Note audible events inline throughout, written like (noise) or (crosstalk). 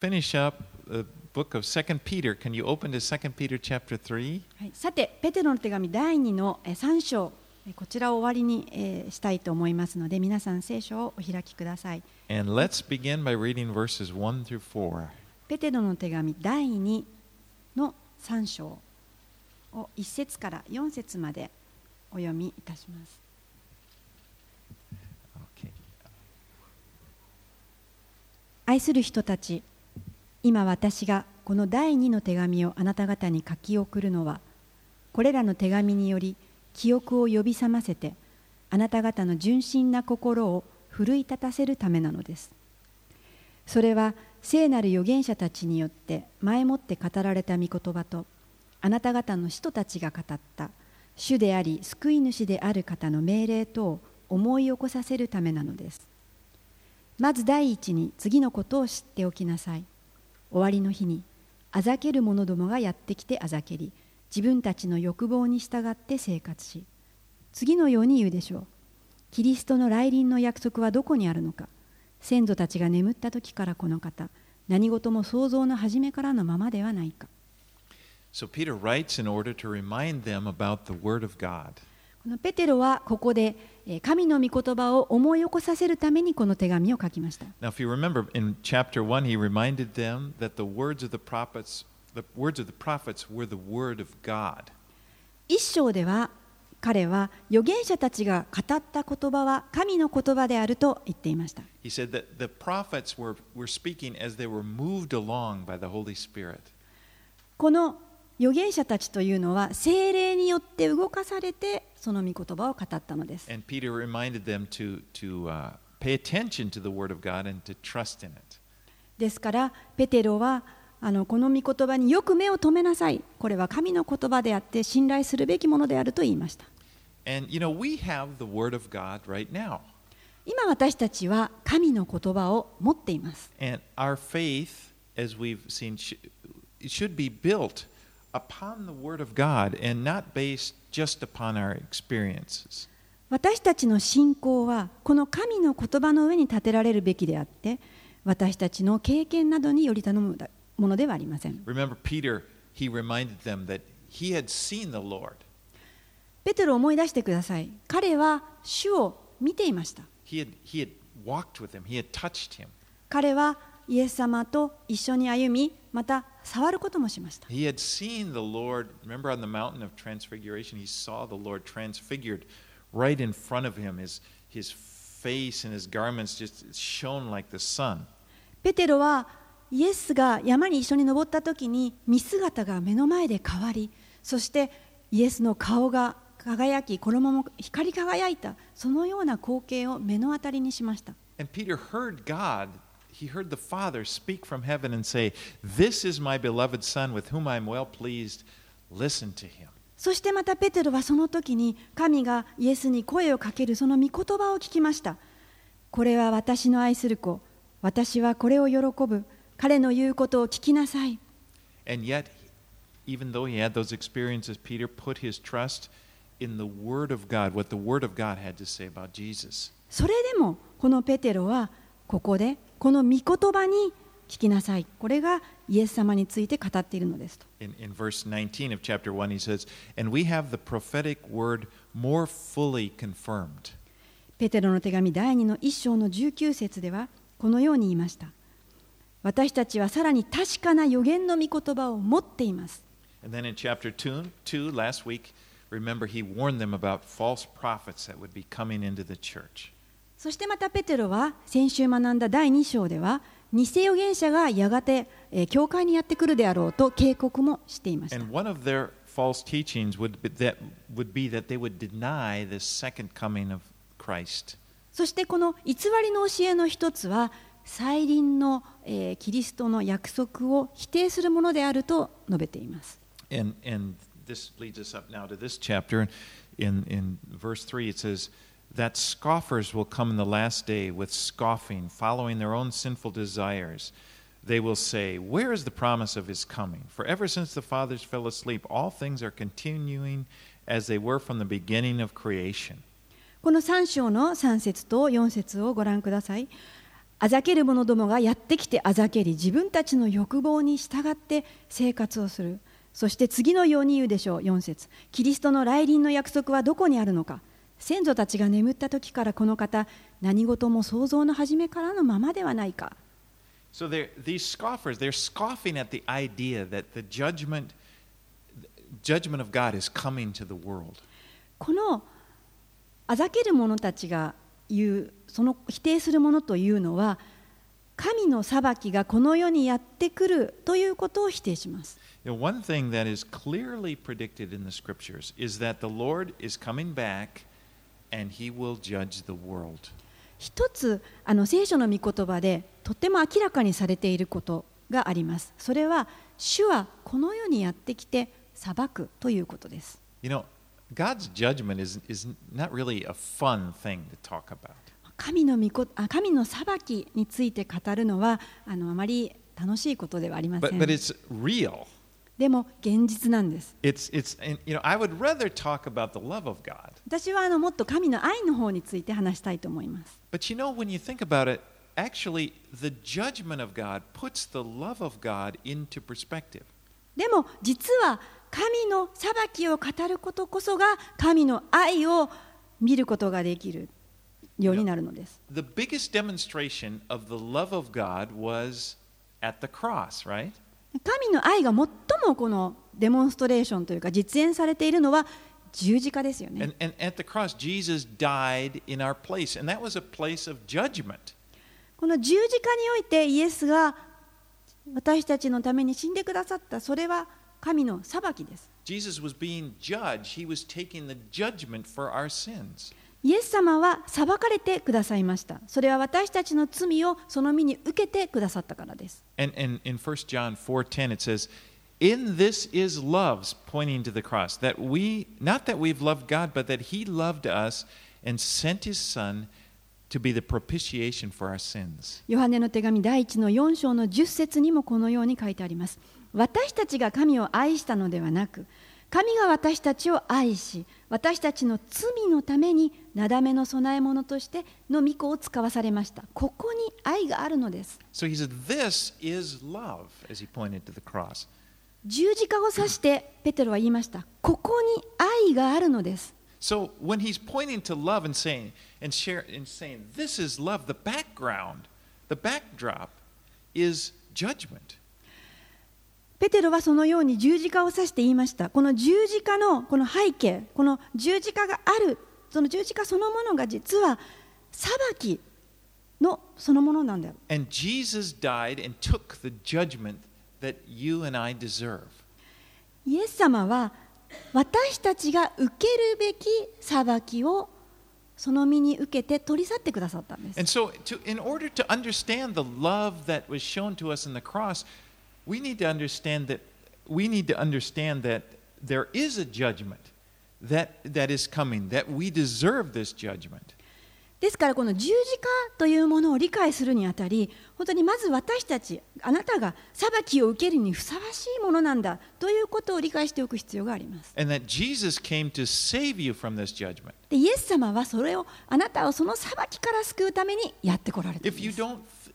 finish up the book of Second Peter. Can you open to Second Peter chapter 3? はい、さて、ペテロの手紙第2のえー3章、えーこちらを終わりに、えーしたいと思いますので、皆さん聖書をお開きください。And let's begin by reading verses 1 through 4. ペテロの手紙第2の3章を1節から4節までお読みいたします。愛する人たち、今私がこの第2の手紙をあなた方に書き送るのは、これらの手紙により記憶を呼び覚ませて、あなた方の純真な心を奮い立たせるためなのです。それは聖なる預言者たちによって前もって語られた御言葉と、あなた方の使徒たちが語った主であり救い主である方の命令とを思い起こさせるためなのです。まず第一に次のことを知っておきなさい。終わりの日に、あざける者どもがやってきてあざけり、自分たちの欲望に従って生活し、次のように言うでしょう。キリストの来臨の約束はどこにあるのか。先祖たちが眠った時からこの方、何事も創造の初めからのままではないか。So Peter writes in order to remind them about the Word of God. このペテロはここでえー神の御言葉を思い起こさせるためにこの手紙を書きました。Now, if you remember in chapter 1, he reminded them that the words of the prophets, the words of the prophets were the Word of God. 一章では彼は預言者たちが語った言葉は神の言葉であると言っていました。He said that the prophets were, were speaking as they were moved along by the Holy Spirit. この預言者たちというのは精霊によって動かされてその御言葉を語ったのです。And Peter reminded them to, to uh, pay attention to the Word of God and to trust in it. ですからペテロはあのこの御言葉によく目を留めなさい。これは神の言葉であって信頼するべきものであると言いました。And you know, we have the Word of God right now. 今私たちは神の言葉を持っています。And our faith, as we've seen, should be built upon the Word of God and not based 私たちの信仰はこの神の言葉の上に立てられるべきであって私たちの経験などにより頼むものではありません。Remember, Peter, he reminded them that he had seen the Lord. ペテロを思い出してください。彼は主を見ていました。彼はイエス様と一緒に歩み、また触ることもしました He had seen the Lord. Remember on the mountain of transfiguration, he saw the Lord transfigured right in front of him. His, his face and his garments just shone like the sun. ペテロはイエスが山に一緒に登った時に見姿が目の前で変わりそしてイエスの顔が輝き衣も光り輝いたそのような光景を目の当たりにしました And Peter heard God, he heard the Father speak from heaven and say, This is my beloved Son with whom I am well pleased. Listen to him. そしてまたペテロはその時に神がイエスに声をかけるその御言葉を聞きましたこれは私の愛する子私はこれを喜ぶ彼の言うことを聞きなさい And yet, even though he had those experiences, Peter put his trust in the Word of God, what the Word of God had to say about Jesus. それでもこのペテロはここでこの御言葉に聞きなさいこれがイエス様について語っているのですと In, in verse 19 of chapter 1, he says, And we have the prophetic word more fully confirmed. ペテロの手紙第2の1章の19節ではこのように言いました私たちはさらに確かな予言の御言葉を持っています And then in chapter 2, 2 last week, remember he warned them about false prophets that would be coming into the church. そしてまたペテロは先週学んだ第2章では、偽預言者がやがて教会にやってくるであろうと警告もしています。そしてこの偽りの教えの一つは、再臨の、えー、キリストの約束を否定するものであると述べています。That scoffers will come in the last day with scoffing, following their own sinful desires. They will say, Where is the promise of his coming? For ever since the fathers fell asleep, all things are continuing as they were from the beginning of creation. この3章の3節と4節をご覧くださいあざける者どもがやってきてあざけり自分たちの欲望に従って生活をするそして次のように言うでしょう4節キリストの来臨の約束はどこにあるのか先祖たちが眠った時からこの方何事も想像の初めからのままではないか So these scoffers, they're scoffing at the idea that the judgment, judgment of God is coming to the world. このあざける者たちが言うその否定するものというのは神の裁きがこの世にやってくるということを否定します。One thing that is clearly predicted in the scriptures is that the Lord is coming back and he will judge the world. 一つあの聖書の御言葉でとても明らかにされていることがあります。それは主はこの世にやってきて裁くということです。You know, God's judgment is, is not really a fun thing to talk about. 神の御神の裁きについて語るのはあのあまり楽しいことではありませ But, ん but。it's real. でも現実なんです。It's, it's, and, you know, I would rather talk about the love of God. 私はあのもっと神の愛の方について話したいと思います。But you know, when you think about it, actually, the judgment of God puts the love of God into perspective. でも実は神の裁きを語ることこそが神の愛を見ることができるようになるのです。The biggest demonstration of the love of God was at the cross, right? 神の愛が最もこのデモンストレーションというか実演されているのは十字架ですよね。この十字架においてイエスが私たちのために死んでくださったそれは神の裁きです。イエス様は裁かれてくださいました。それは私たちの罪をその身に受けてくださったからです。And, and in 1 John 4:10 it says, "In this is love," pointing to the cross, that we not that we've loved God, but that He loved us and sent His Son to be the propitiation for our sins. ヨハネの手紙第1の4章の10節にもこのように書いてあります。私たちが神を愛したのではなく、神が私たちを愛し、私たちの罪のためになだめの供え物としての御子を使わされました。ここに愛があるのです。So he said, "This is love," as he pointed to the cross. 十字架を指してペテロは言いました。ここに愛があるのです。So when he's pointing to love and saying and share and saying, "This is love," the background, the backdrop is judgment. ペテロはそのように十字架を指して言いました。この十字架のこの背景、この十字架がある、その十字架そのものが実は裁きのそのものなんだよ。And Jesus died and took the judgment that you and I deserve. イエス様は私たちが受けるべき裁きをその身に受けて取り去ってくださったんです。And so, to, in order to understand the love that was shown to us in the cross, We need to understand that we need to understand that there is a judgment that that is coming, that we deserve this judgment. ですからこの十字架というものを理解するにあたり、本当にまず私たち、あなたが裁きを受けるにふさわしいものなんだということを理解しておく必要があります。で、イエス様はそれを、あなたをその裁きから救うためにやってこられてます。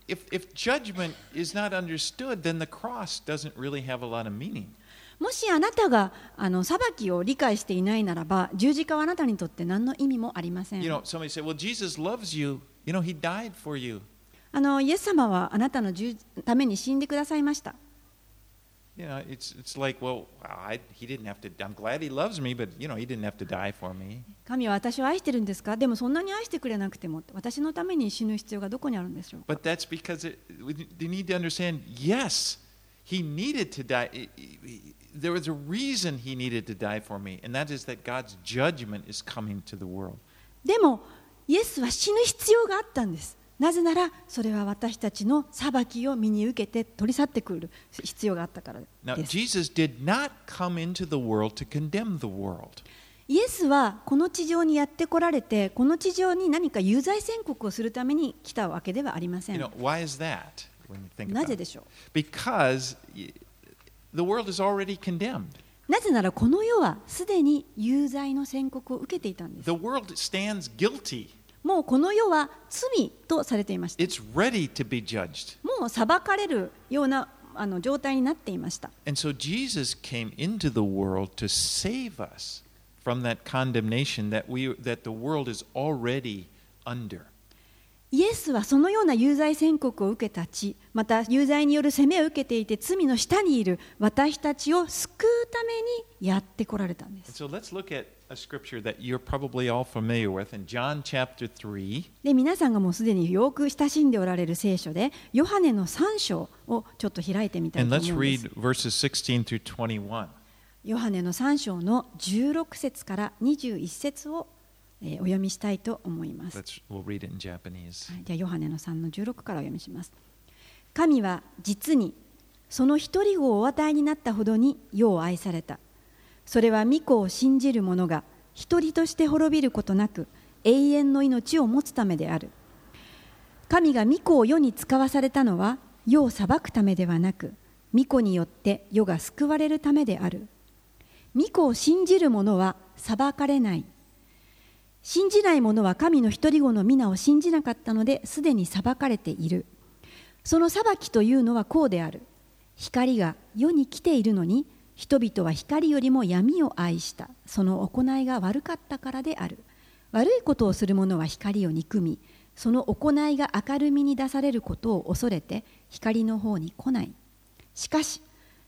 If, if judgment is not understood, then the cross doesn't really have a lot of meaning. もしあなたがあの裁きを理解していないならば十字架はあなたにとって何の意味もありません。You know, somebody said, well, Jesus loves you. You know, he died for you. あのイエス様はあなたの十ために死んでくださいました。You know, it's, it's like, well, I, he didn't have to, I'm glad he loves me, but, you know, he didn't have to die for me. 神は私を愛してるんですかでもそんなに愛してくれなくても私のために死ぬ必要がどこにあるんでしょう But that's because it, we- you need to understand, yes, he needed to die. I- I- There was a reason he needed to die for me, and that is that God's judgment is coming to the world. でもイエスは死ぬ必要があったんです なぜならそれは私たちの裁きを身に受けて取り去ってくる必要があったからです。Now, この地上にや、に有罪宣告をするために来たわけではありません。なぜでしょう？なぜならこの世はすでに有罪の宣告を受けていたんです。もうこの世は罪とされていました。もう裁かれるようなあの状態になっていました。イエスはそのような有罪宣告を受けた地、また有罪による責めを受けていて罪の下にいる私たちを救うためにやってこられたんです。A scripture that you're probably all familiar with in John chapter 3. で皆さんがもうすでによく親しんでおられる聖書でヨハネの3章をちょっと開いてみたいと思うんです read verses 16 through 21. ヨハネの3章の16節から21節を、えーお読みしたいと思います。Let's, we'll read it in Japanese. はい、ではヨハネの3の16からお読みします。神は実にその一人子をお与えになったほどに世を愛された。それは御子を信じる者が一人として滅びることなく永遠の命を持つためである。神が御子を世に使わされたのは世を裁くためではなく御子によって世が救われるためである。御子を信じる者は裁かれない。信じない者は神の一人子の皆を信じなかったのですでに裁かれている。その裁きというのはこうである。光が世に来ているのに人々は光よりも闇を愛した。その行いが悪かったからである。悪いことをする者は光を憎み、その行いが明るみに出されることを恐れて光の方に来ない。しかし、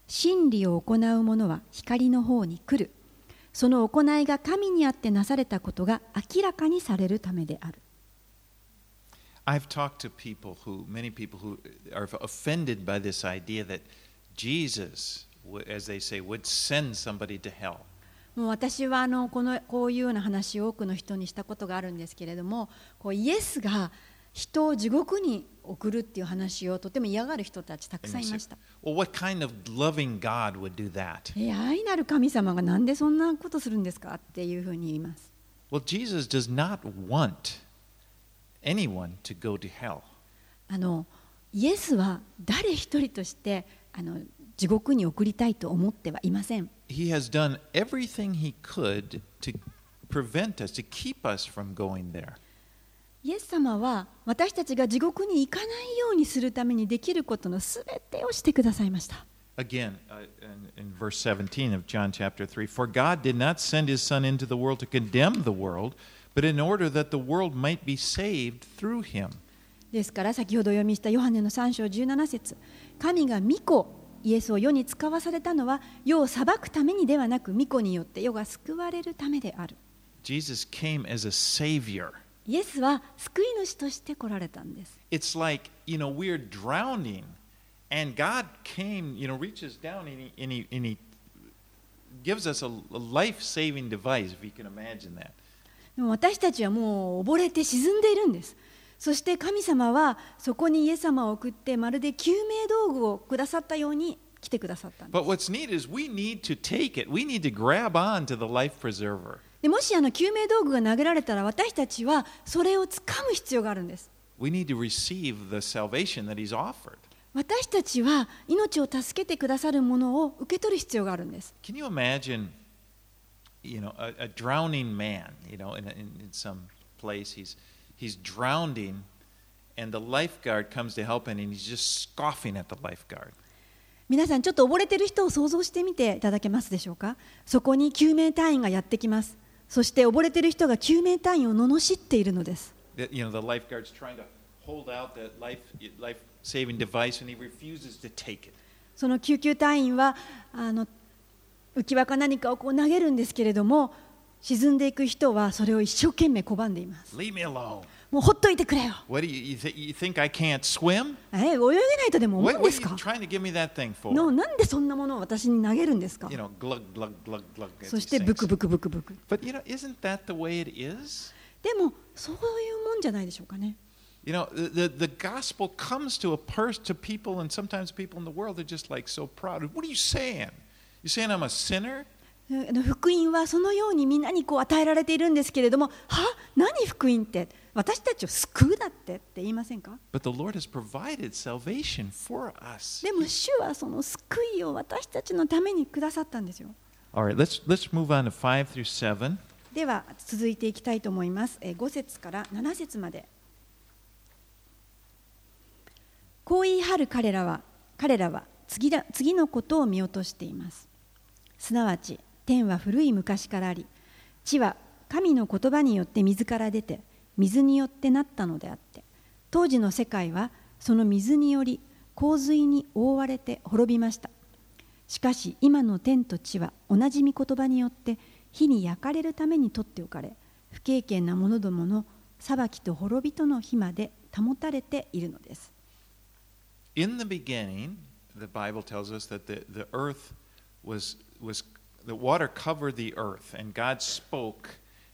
真理を行う者は光の方に来る。その行いが神にあってなされたことが明らかにされるためである。I've talked to people who, many people who are offended by this idea that Jesus, as they say, would send somebody to hell. もう私はあのこのこういうような話を多くの人にしたことがあるんですけれどもこうイエスが人を地獄に送るっていう話をとても嫌がる人たちたくさんいました。well, what kind of loving God would do that? え愛なる神様がなんでそんなことするんですかっていうふうに言います。Well, Jesus does not want anyone to go to hell. あのイエスは誰一人としてあの地獄に送りたいと思ってはいません。He has done everything he could to prevent us, to keep us from going there. イエス様は私たちが地獄に行かないようにするためにできることのすべてをしてくださいました。Again, uh, in, verse 17 of John chapter 3 For God did not send his Son into the world to condemn the world, but in order that the world might be saved through him. ですから先ほどお読みしたヨハネの3章17節神が御子イエスを世に使わされたのは世を裁くためにではなく御子によって世が救われるためである Jesus came as a savior. イエスは救い主として来られたんです It's like, you know, we're drowning, and God came, you know, reaches down and he, and he, and he gives us a, a life saving device, if you can imagine that. でも私たちはもう溺れて沈んでいるんですそして神様はそこにイエス様を送ってまるで救命道具をくださったように来てくださったで。も救命道具が投げられたら私たちはそれをつかむ必要があるんです。私たちは命を助けてくださる者を受け取る必要があるんです。皆さん、ちょっと溺れてる人を想像してみていただけますでしょうか？そこに救命隊員がやってきます。そして溺れてる人が救命隊員を罵っているのです。その救急隊員はあの浮き輪か何かをこう投げるんですけれども、沈んでいく人はそれを一生懸命拒んでいます Leave me alone. もうほっといてくれよ What do you, you, th- you think I can't swim? え泳げないとでも思うんで what す are you か trying to give me that thing for? のなんでそんなものを私に投げるんですか You know, glug, glug, glug, glug. そしてブク.ブクブクブク But you know, isn't that the way it is? でもそういうもんじゃないでしょうかね You know, the, the, the gospel comes to a person, to people, and sometimes people in the world are just like so proud. What are you saying? You saying I'm a sinner? 福音はそのようにみんなにこう与えられているんですけれどもは？何福音って？私たちを救うだってって言いませんか？But the Lord has provided salvation for us. でも主はその救いを私たちのためにくださったんですよ right, let's, let's move on to 5 through 7. では続いていきたいと思います。えー5節から7節まで。こう言い張る彼らは彼らは次だ次のことを見落としています。すなわち天は古い昔からあり地は神の言葉によって水から出て水によってなったのであって当時の世界はその水により洪水に覆われて滅びました。しかし今の天と地は同じ御言葉によって火に焼かれるために取っておかれ不経験な者どもの裁きと滅びとの日まで保たれているのです。In the beginning, the Bible tells us that the, the earth was, was, the water covered the earth, and God spoke,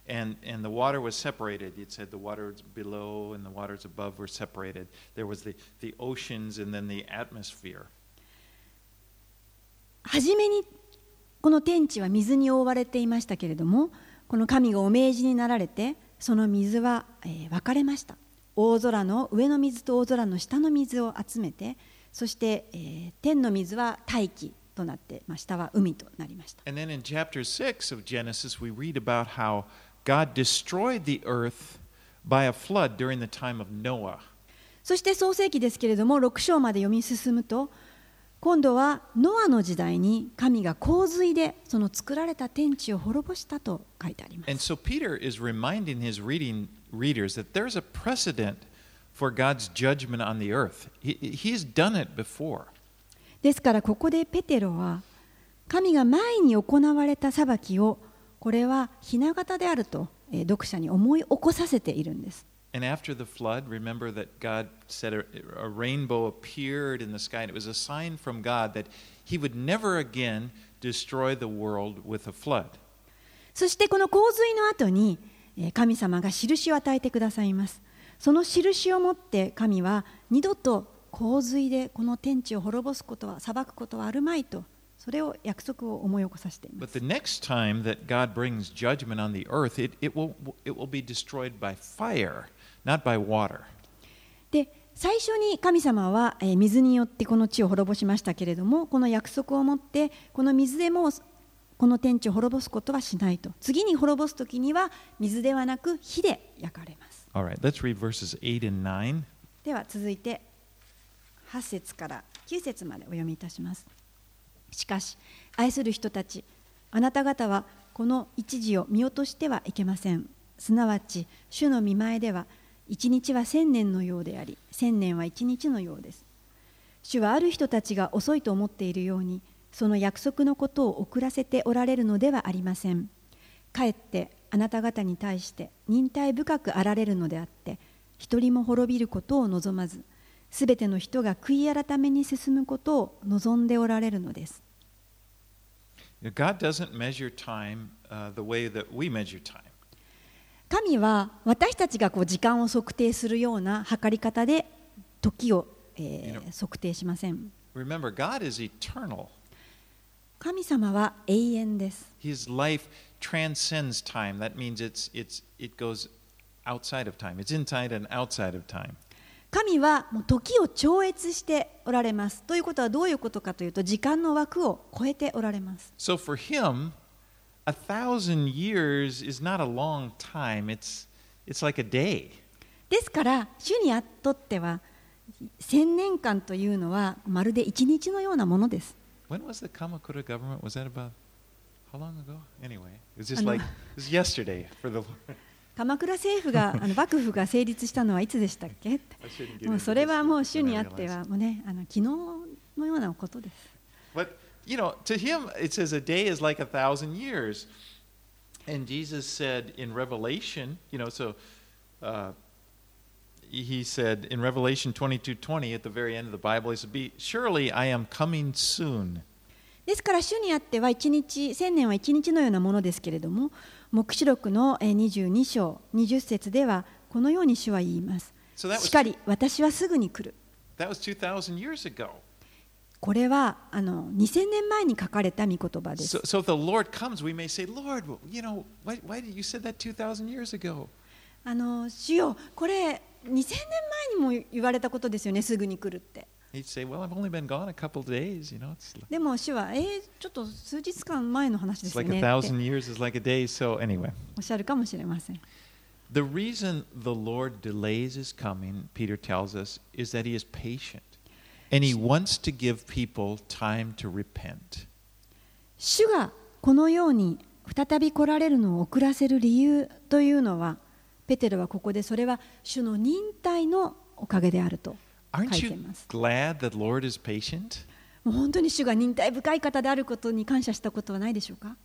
and, and the water was separated. It said the waters below and the waters above were separated. There was the, the oceans and then the atmosphere. 初めにこの天地は水に覆われていましたけれどもこの神がお命じになられてその水は、えー分かれました大空の上の水と大空の下の水を集めてそして、えー天の水は大気となって、まあ、下は海となりました And then in chapter 6 of Genesis, we read about how God destroyed the earth by a flood during the time of Noah. そして創世記ですけれども6章まで読み進むと今度はノアの時代に神が洪水でその作られた天地を滅ぼしたと書いてあります And so Peter is reminding his reading readers that there's a precedent for God's judgment on the earth. He, he's done it before. ですからここでペテロは神が前に行われた裁きをこれは雛形であると読者に思い起こさせているんです。そしてこの洪水の後に神様が印を与えてくださいます。その印を持って神は二度と洪水でこの天地を滅ぼすことは裁くことはあるまいとそれを約束を思い起こさせていま But す。the next time that God brings judgment on the earth, it, it, will, it will be destroyed by fire, not by water. で最初に神様はえー水によってこの地を滅ぼしましたけれどもこの約束をもってこの水でもうこの天地を滅ぼすことはしないと次に滅ぼす時には水ではなく火で焼かれます All right, let's read verses 8 and 9. では続いて8節から9節までお読みいたします。しかし愛する人たちあなた方はこの一時を見落としてはいけません。すなわち主の見前では一日は千年のようであり千年は一日のようです。主はある人たちが遅いと思っているようにその約束のことを遅らせておられるのではありません。かえってあなた方に対して忍耐深くあられるのであって一人も滅びることを望まずすべての人が悔い改めに進むことを望んでおられるのです God doesn't measure time uh, the way that we measure time. 神は私たちがこう時間を測定するような測り方で時を、えー測定しません Remember, God is eternal. 神様は永遠です His life transcends time. That means it's, it's, it goes outside of time. It's inside and outside of time. 神はもう時を超越しておられますということはどういうことかというと時間の枠を超えておられます So for him, a thousand years is not a long time. It's, it's like a day. ですから主にとっては千年間というのはまるで一日のようなものです When was the Kamakura government? Was that about how long ago? Anyway, it was just like it was yesterday for the Lord. 鎌倉政府があの幕府が成立したのはいつでしたっけもうそれはもう主にあって.はもうねあの昨日のようなことです But you know, to him, it says a day is like a thousand years. And Jesus said in Revelation, you know, so uh, he said in Revelation 22 20 at the very end of the Bible, he said, Be, Surely I am coming soon. ですから主にあっては一日千年は一日のようなものですけれども黙示録の22章20節ではこのように主は言います。しかり私はすぐに来る。これはあの2000年前に書かれた御言葉です。あの主よこれ2000年前にも言われたことですよね、すぐに来るって。Say, Well, I've only been gone a couple days. You know, it's, でも主は、えー、ちょっと数日間前の話で it's すよ like a ねって thousand years is like a day. So, anyway, おっしゃるかもしれません。the reason the Lord delays his coming, Peter tells us, is that he is patient. And he wants to give people time to repent. 主がこのように再び来られるのを遅らせる理由というのは、ペテロはここでそれは主の忍耐のおかげであると書いてます。もう本当に主が忍耐深い方であることに感謝したことはないでしょうか？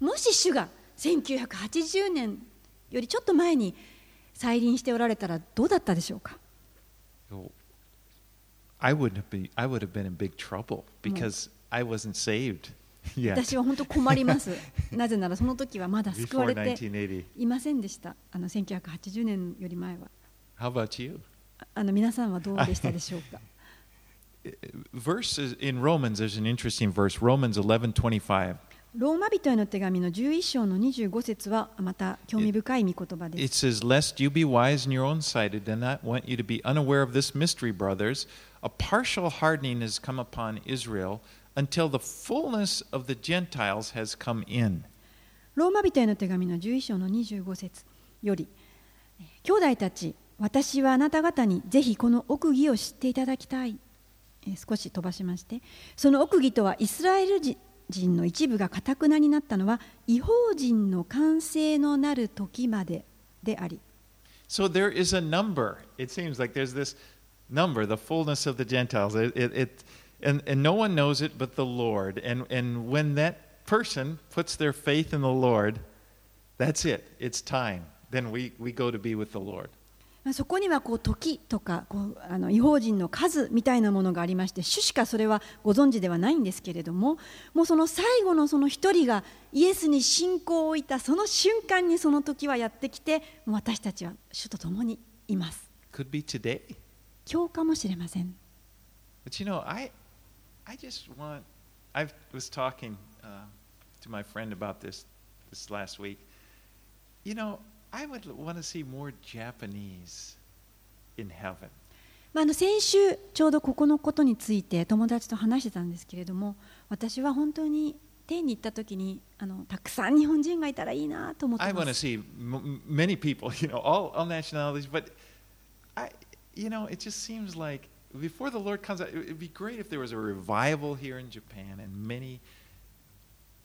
もし主が1980年よりちょっと前に再臨しておられたらどうだったでしょうか？I would be I would have been in big trouble because I wasn't saved. 私は本当困ります。なぜならその時はまだ救われて 1980. いませんでした。あの1980年より前は。How about you? ああの皆さんはどうでしたでしょうか Verses in Romans. There's an interesting verse. Romans 11:25. ローマ人への手紙の11章の25節はまた興味深い御言葉で It す。says, "Lest you be wise in your own sight, I do not want you to be unaware of this mystery, brothers. A partial hardening has come upon Israel until the fullness of the Gentiles has come in." ローマ人への手紙の11章の25節よりえー兄弟たち私はあなた方にぜひこの奥義を知っていただきたいえー少し飛ばしましてその奥義とはイスラエル人の一部がかたくなになったのは違法人の完成のなる時までであり So there is a number. It seems like there's this number, the fullness of the Gentiles. It, it, it, and, and no one knows it but the Lord. And, and when that person puts their faith in the Lord, that's it. It's time. Then we, we go to be with the Lord. まあそこにはこう時とかこうあの違法人の数みたいなものがありまして主しかそれはご存知ではないんですけれどももうその最後のその一人がイエスに信仰を置いたその瞬間にその時はやってきて私たちは主と共にいます Could be today. 今日かもしれません But you know, I, I just want. I was talking uh, to my friend about this this last week. You know, I would want to see more Japanese in heaven. まあ、あの先週ちょうどここのことについて友達と話してたんですけれども私は本当に天に行った時にあのたくさん日本人がいたらいいなと思って I ま want to す see many people, you know, all, all nationalities. But I, you know, it just seems like before the Lord comes it would be great if there was a revival here in Japan and many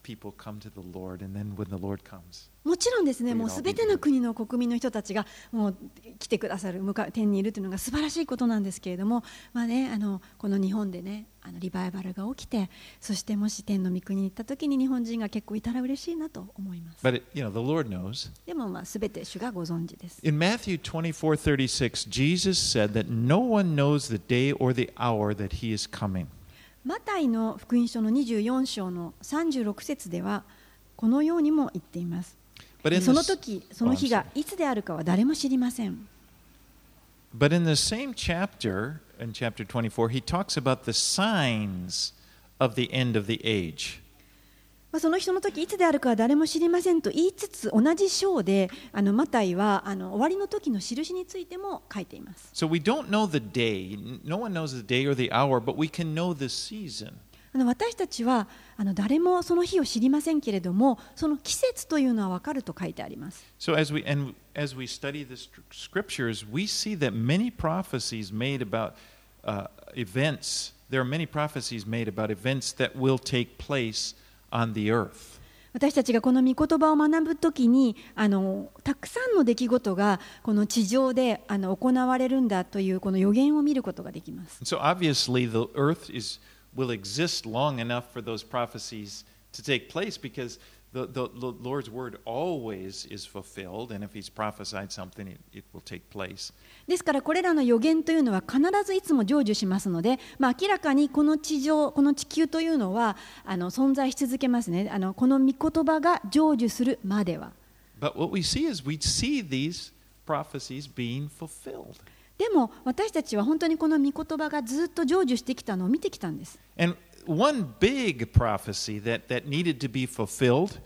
people come to the Lord. And then when the Lord comes, もちろんですね、もうすべての国の国民の人たちがもう来てくださる、向か天にいるというのが素晴らしいことなんですけれども、まあね、あのこの日本でね、あのリバイバルが起きて、そしてもし天の御国に行った時に日本人が結構いたら嬉しいなと思います。but it, you know, the Lord knows. でもまあすべて主がご存知です。In Matthew 24:36, Jesus said that no one knows the day or the hour that he is coming. マタイの福音書の24章の36節では、このようにも言っています。その時、その日がいつであるかは誰も知りません。but in the same chapter, in chapter 24, he talks about the signs of the end of the age. まあ、その人の時いつであるかは誰も知りませんと言いつつ同じ章であのマタイはあの終わりの時の印についても書いています。So we don't know the day. No one knows the day or the hour, but we can know the season. あの私たちはあの誰もその日を知りませんけれどもその季節というのは分かると書いてあります。So as we and as we study the scriptures, we see that many prophecies made about uh, events. There are many prophecies made about events that will take place on the earth. 私たちがこの御言葉を学ぶときにあのたくさんの出来事がこの地上であの行われるんだというこの予言を見ることができます。So obviously the earth is will exist long enough for those prophecies to take place because ですからこれらの予言というのは必ずいつも成就しますので、明らかにこの地上、この地球というのは存在し続けますね。この御言葉が成就するまでは。でも私たちは本当にこの御言葉がずっと成就してきたのを見てきたんです。one big prophecy that, needed to be fulfilled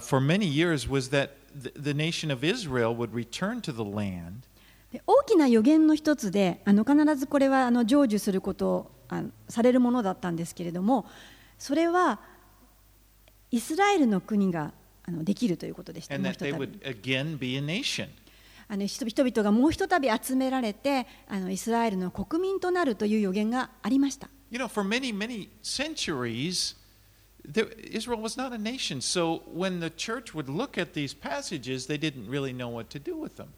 for many years was that the nation of Israel would return to the land. 大きな予言の一つであの必ずこれはあの成就することをあのされるものだったんですけれどもそれはイスラエルの国があのできるということでした人々がもうひとたび集められてあのイスラエルの国民となるという予言がありました。You know, for many, many centuries, there, Israel was not a nation. So when the church would look at these passages, they didn't really know what to do with them.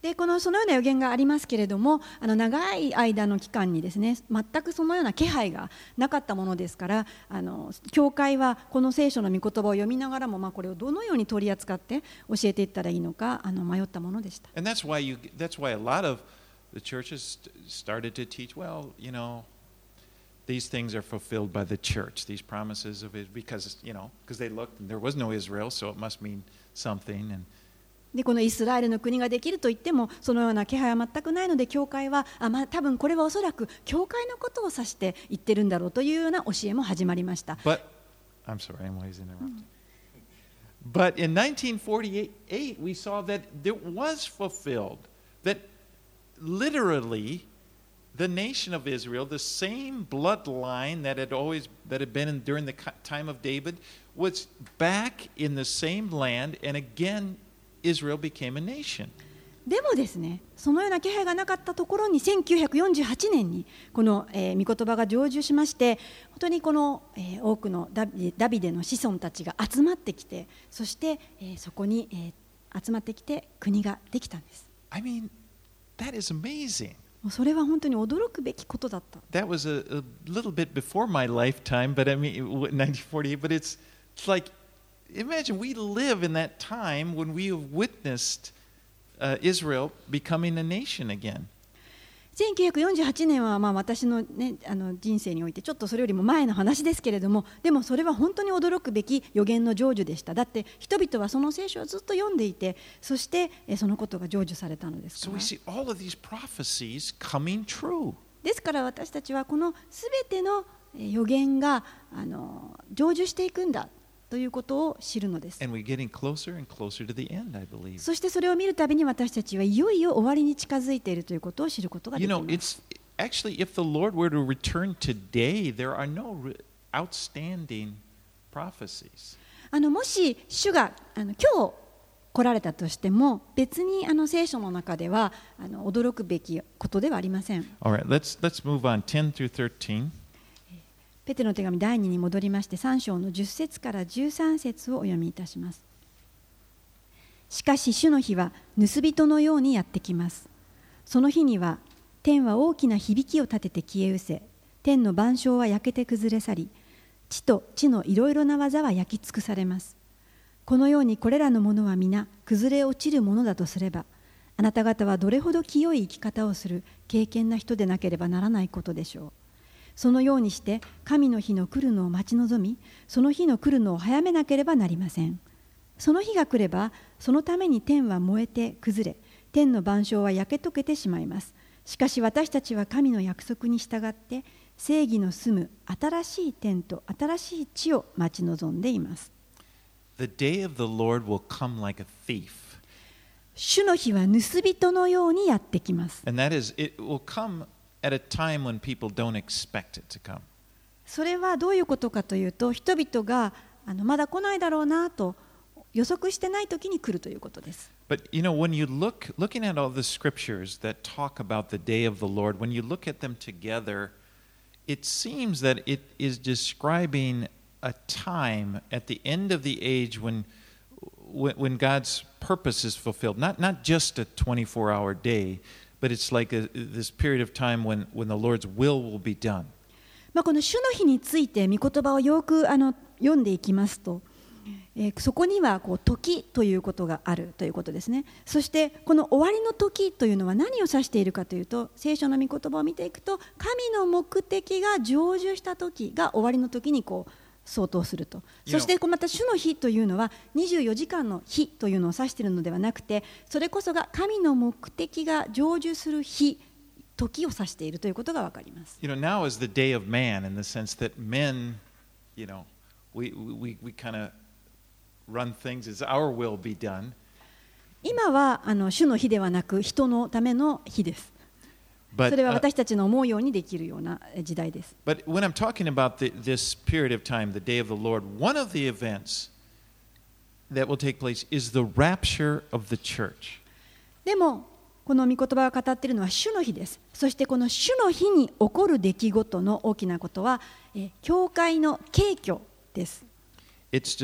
でこのそのような予言がありますけれどもあの長い間の期間にですね全くそのような気配がなかったものですからあの教会はこの聖書の御言葉を読みながらも、まあ、これをどのように取り扱って教えていったらいいのかあの迷ったものでした。And that's why you that's why a lot of the churches st- started to teach, well, you know, these things are fulfilled by the church, these promises of it because, you know, because they looked and there was no Israel, so it must mean something and でこのイスラエルの国ができると言ってもそのような気配は全くないので教会はあ、まあ、多分これはおそらく教会のことを指して言ってるんだろうというような教えも始まりました。But I'm sorry, I'm always interrupting. But in 1948, we saw that it was fulfilled. That literally, the nation of Israel, the same bloodline that had always that had been in, during the time of David, was back in the same land, and again, Israel became a nation. でもですねそのような気配がなかったところに1948年にこの、えー御言葉が成就しまして本当にこの、えー多くのダビダビデの子孫たちが集まってきてそして、えーそこに、えー集まってきて国ができたんです I mean, that is amazing. もうそれは本当に驚くべきことだった that was a, a little bit before my lifetime, but I mean, 1948, but it's, it's like, imagine we live in that time when we have witnessed uh, Israel becoming a nation again. 1948年はまあ私の,、ね、あの人生においてちょっとそれよりも前の話ですけれどもでもそれは本当に驚くべき予言の成就でした。だって人々はその聖書をずっと読んでいてそしてえそのことが成就されたのですか So ら true. ですから私たちはこのすべてのえ予言があの成就していくんだということを知るのです closer closer end. そしてそれを見るたびに私たちはいよいよ終わりに近づいているということを知ることができます actually, if the Lord were to return today, there are no outstanding prophecies. あのもし主があの今日来られたとしても別にあの聖書の中ではあの驚くべきことではありません All right, let's, let's move on 10 through 13. ペテロの手紙第2に戻りまして3章の10節から13節をお読みいたします。しかし主の日は盗人のようにやってきます。その日には天は大きな響きを立てて消え失せ天の万象は焼けて崩れ去り地と地のいろいろな技は焼き尽くされます。このようにこれらのものは皆崩れ落ちるものだとすればあなた方はどれほど清い生き方をする敬虔な人でなければならないことでしょう。そのようにして神の日の来るのを待ち望みその日の来るのを早めなければなりません。その日が来ればそのために天は燃えて崩れ天の万象は焼け溶けてしまいます。しかし私たちは神の約束に従って正義の住む新しい天と新しい地を待ち望んでいます。The day of the Lord will come like a thief. 主の日は盗人のようにやってきます。And that is, it will come at a time when people don't expect it to come. それはどういうことかというと人々があのまだ来ないだろうなと予測してない時に来るということです But you know, when you look, looking at all the scriptures that talk about the day of the Lord, when you look at them together, it seems that it is describing a time at the end of the age when, when, when God's purpose is fulfilled. Not, not just a 24 hour day, but it's like a, this period of time when, when the Lord's will will be done. まあ、この主の日について御言葉をよくあの読んでいきますと、えーそこにはこう時ということがあるということですねそしてこの終わりの時というのは何を指しているかというと聖書の御言葉を見ていくと神の目的が成就した時が終わりの時にこう相当するとそしてまた主の日というのは24時間の日というのを指しているのではなくてそれこそが神の目的が成就する日時を指しているということが分かります You know, now is the day of man in the sense that men, you know, we, we, we kind of run things as our will be done. 今はあの主の日ではなく人のための日です。それは私たちの思うようにできるような時代です。でも、この御言葉を語っているのは主の日です。そしてこの主の日に起こる出来事の大きなことは、え教会の景挙です。It's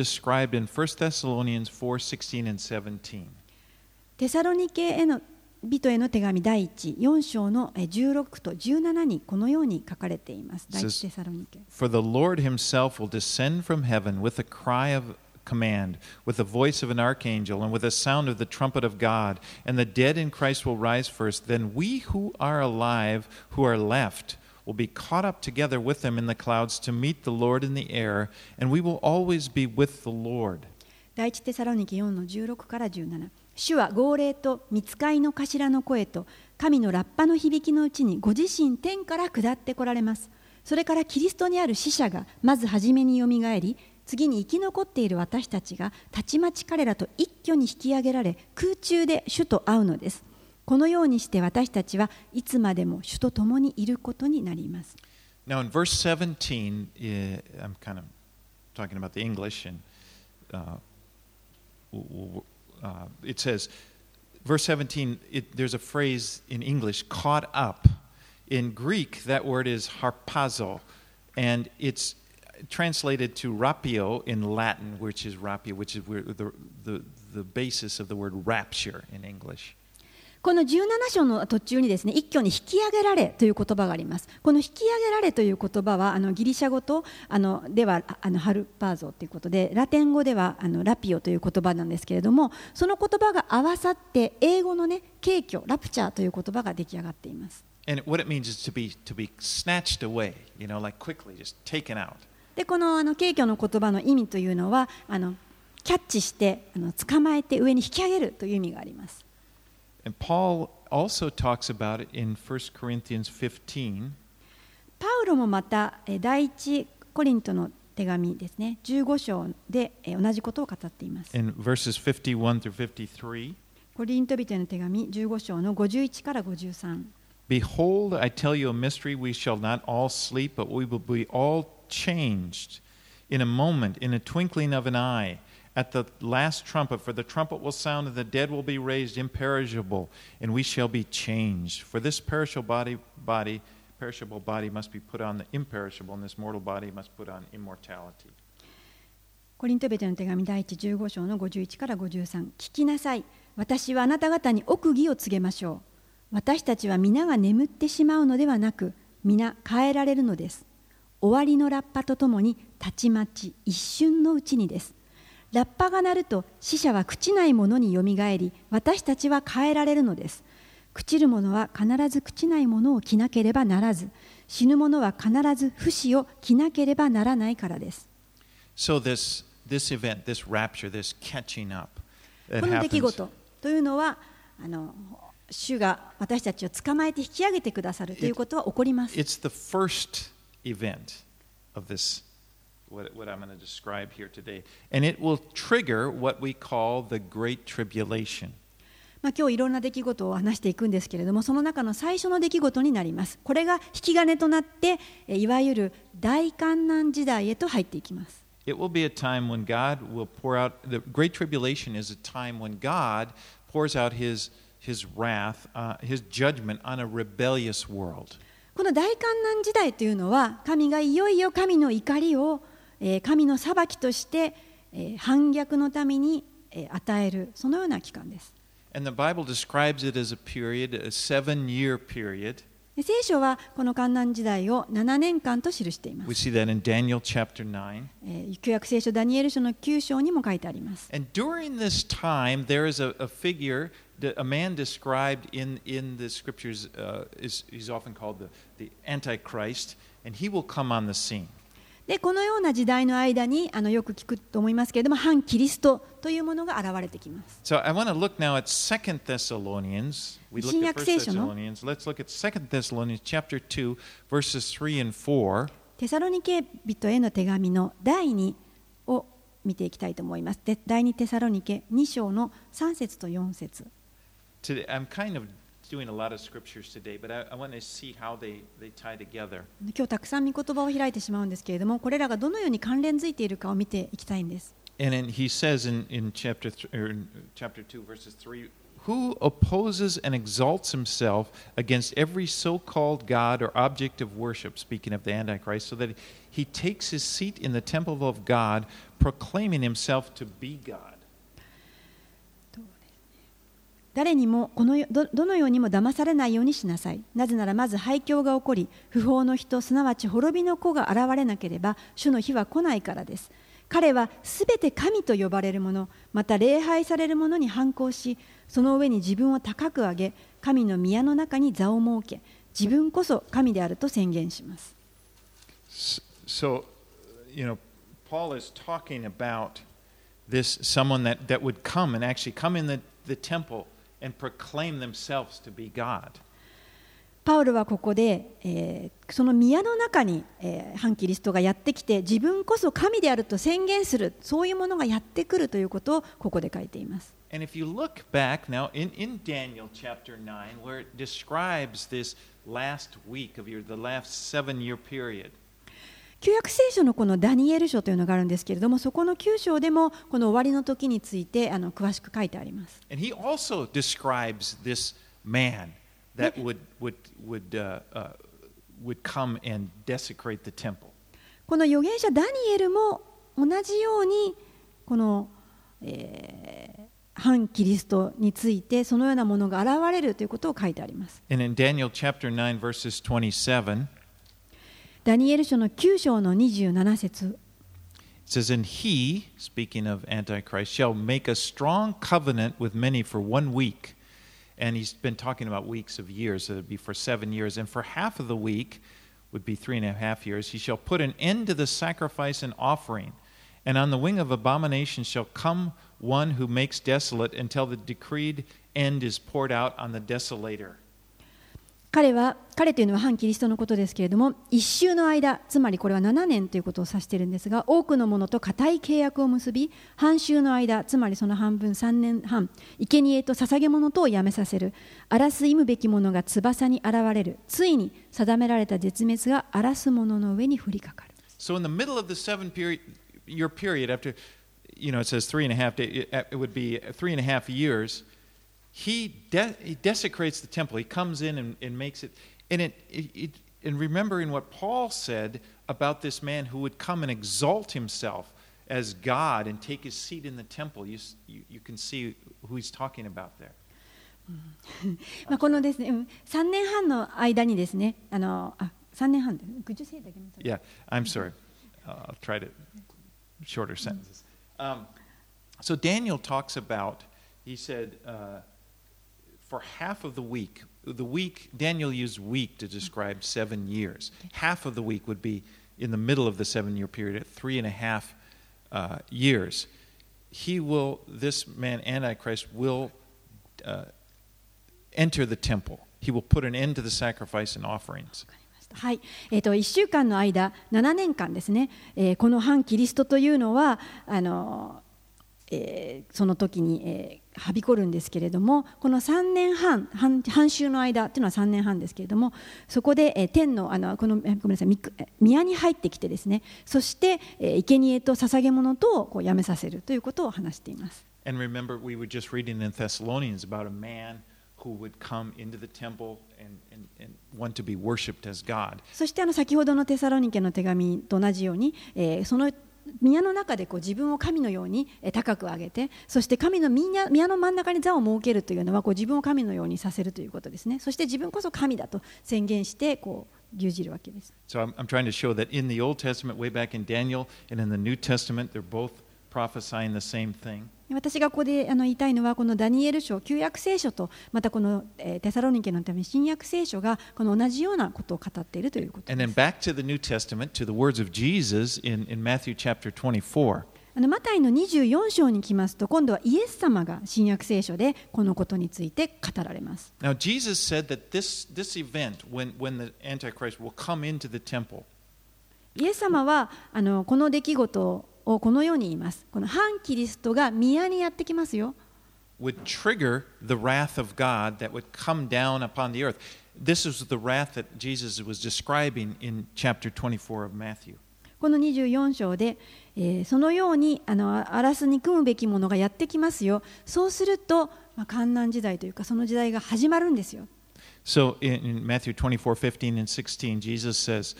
ニケへの1 Thessalonians 4 16 and 17. 人への手紙第1、4章のえー16と17にこのように書かれています。第一テサロニケ。 For the Lord himself will descend from heaven with a cry of command, with the voice of an archangel, and with the sound of the trumpet of God. And the dead in Christ will rise first. Then we who are alive, who are left, will be caught up together with them in the clouds to meet the Lord in the air, and we will always be with the Lord. 第一テサロニケ4の16から17 主は号令と見つかいの頭の声と神のラッパの響きのうちにご自身天から下ってこられます。それからキリストにある死者がまず初めによみがえり次に生き残っている私たちがたちまち彼らと一挙に引き上げられ空中で主と会うのです。このようにして私たちはいつまでも主と共にいることになります。Now, in verse 17, I'm kind of talking about the English, and uh, uh, it says, verse 17, it, there's a phrase in English, caught up. In Greek, that word is harpazo, and it's translated to rapio in Latin, which is rapio, which is the, the, the basis of the word rapture in English. この17章の途中にですね一挙に引き上げられという言葉があります。この引き上げられという言葉はあのギリシャ語とあのではあのハルパーゾということでラテン語ではあのラピオという言葉なんですけれどもその言葉が合わさって英語のね景挙ラプチャーという言葉が出来上がっています。でこのあの景挙の言葉の意味というのはあのキャッチしてあの捕まえて上に引き上げるという意味があります。And Paul also talks about it in 1 Corinthians 15. パウロもまたえー第一コリントの手紙ですね15章でえー同じことを語っています。 in verses 51 through 53. コリント人への手紙15章の51から53 Behold, I tell you a mystery. We shall not all sleep, but we will be all changed in a moment, in a twinkling of an eye, At the last trumpet. For the trumpet will sound, and the dead will be raised imperishable, and we shall be changed. For this perishable body, body, perishable body must be put on the imperishable, and this mortal body must put on immortality. コリント人への手紙第一15章の51から53聞きなさい私はあなた方に奥義を告げましょう私たちは皆が眠ってしまうのではなく皆変えられるのです終わりのラッパとともにたちまち一瞬のうちにですラッパが鳴ると死者は朽ちないものによみがえり私たちは変えられるのです朽ちる者は必ず朽ちないものを着なければならず死ぬ者は必ず不死を着なければならないからです So this this event, this rapture, this catching up, この出来.事というのはあの主が私たちを捕まえて引き上げてくださるということは起こります。It's the first event of this, what, what I'm going to describe here today. And it will trigger what we call the Great Tribulation. まあ、今日いろんな出来事を話していくんですけれどもその中の最初の出来事になります。これが引き金となってえいわゆる大観難時代へと入っていきます。It will be a time when God will pour out, the Great Tribulation is a time when God pours out his, his wrath, uh, his judgment on a rebellious world. この大観難時代というのは神がいよいよ神の怒りを、えー神の裁きとして反逆のために与えるそのような期間です。聖書はこの観覧時代を7年間と記しています。旧約聖書ダニエル書の9章にも書いてあります。でこのような時代の間にあのよく聞くと思いますけれども反キリストというものが現れてきます。So I want to look now at Second Thessalonians. We looked at 新約 First 聖書の Thessalonians. Let's look at Second Thessalonians chapter 2, verses 3 and 4. テサロニケ人への手紙の第2を見ていきたいと思います。で第2テサロニケ2章の3節と4節 Today, I'm kind of doing a lot of scriptures today, but I, I want to see how they, they tie together. 今日たくさん御言葉を開いてしまうんですけれどもこれらがどのように関連づいているかを見ていきたいんです。 And then he says in, in, chapter th- or in chapter 2, verses 3 Who opposes and exalts himself against every so called God or object of worship, speaking of the Antichrist, so that he takes his seat in the temple of God, proclaiming himself to be God? 誰にもこのどどのようにも騙されないようにしなさい。なぜならまず廃墟が起こり、不法の人、すなわち滅びの子が現れなければ、主の日は来ないからです。彼はすべて神と呼ばれるもの、また礼拝されるものに反抗し、その上に自分を高く上げ、神の宮の中に座を設け、自分こそ神であると宣言します。So, you know, Paul is talking about this someone that, that would come and actually come in the, the temple パウルはここで、え、その宮の中に、えー、反キリストがやってきて自分こそ神であると宣言するそういうものがやってくるということをここで書いています。旧約聖書のこのダニエル書というのがあるんですけれどもそこの9章でもこの終わりの時についてあの詳しく書いてあります。and he also describes this man that would, would, would, uh, uh, would come and desecrate the temple. この預言者ダニエルも同じようにこの、えー反キリストについてそのようなものが現れるということを書いてあります。And in Daniel chapter 9, verses 27, ダニエル書の9章の27節 It says, And he, speaking of Antichrist, shall make a strong covenant with many for one week. And he's been talking about weeks of years, so it'd be for seven years. And for half of the week, would be three and a half years, he shall put an end to the sacrifice and offering. And on the wing of abomination shall come one who makes desolate until the decreed end is poured out on the desolator. 彼は彼というのは反キリストのことですけれども一周の間つまりこれは7年ということを指しているんですが多くの者と固い契約を結び半周の間つまりその半分3年半生贄と捧げ物とをやめさせる荒らす忌むべき者が翼に現れるついに定められた絶滅が荒らす者の上に降りかかる。So in the middle of the seven period, year period, after, you know, it says three and a half, day, it it would be three and a half years, he, de- he desecrates the temple. He comes in and, and makes it, and it, it, it, and remembering what Paul said about this man who would come and exalt himself as God and take his seat in the temple, you, s- you, you can see who he's talking about there. (laughs) まあこのですね、うん3年半の間にですねあのあ3年半で Could you say it again? Yeah, I'm sorry. Uh, I'll try to shorter sentences. Um, so Daniel talks about, he said, uh, for half of the week, the week, Daniel used week to describe seven years. Half of the week would be in the middle of the seven year period at three and a half uh, years. He will, this man, Antichrist, will uh, enter the temple. He will put an end to the sacrifice and offerings. はい、えー、と1週間の間、7年間ですね、えーこの反キリストというのはあの、 えーその時に、えーはびこるんですけれども、この3年半、半半週の間というのは3年半ですけれども、そこで、えー天のあのこのえーごめんなさい宮に入ってきてですね、そして、えー生贄と捧げ物とをこうやめさせるということを話しています。And remember, we were just reading in Thessalonians about a man who would come into the temple and, and, and want to be worshipped as God. そしてあの先ほどのテサロニケの手紙と同じように、えーその宮の中でこう自分を神のように高く上げてそして神の宮宮の真ん中に座を設けるというのはこう自分を神のようにさせるということですね。そして自分こそ神だと宣言してこう牛耳るわけです。So I'm, I'm trying to show that in the Old Testament, way back in Daniel, and in the New Testament, they're both 私がここで言いたいのは、このダニエル書、旧約聖書と、またこのテサロニケのため、新約聖書が、この同じようなことを語っているということです。マタイの24章に来ますと、今度はイエス様が新約聖書で、このことについて語られます。Now, Jesus said that this, event, when, the Antichrist will come into the temple, イエス様は、あのこの出来事を、をこのように言います。この反キリストが宮にやってきますよ。would trigger the wrath of God that would come down upon the earth. This is the wrath that Jesus was describing in chapter 24 of Matthew. この24章で、えーそのようにあの荒らす憎むべきものがやってきますよ。そうすると、まあ、観難時代というかその時代が始まるんですよ。So in, in Matthew 24 15 and 16, Jesus says,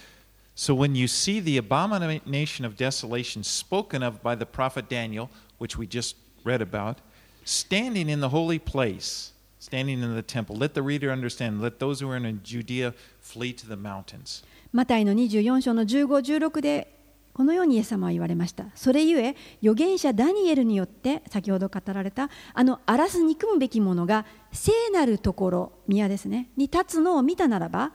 So when you see the abomination of desolation spoken of by the prophet Daniel, which we just read about, standing in the holy place, standing in the temple, let the reader understand, let those who are in Judea flee to the mountains. マタイの24章の15、16でこのようにイエス様は言われました。それゆえ、預言者ダニエルによって先ほど語られたあの荒らす憎むべきものが聖なるところ、宮ですね、に立つのを見たならば、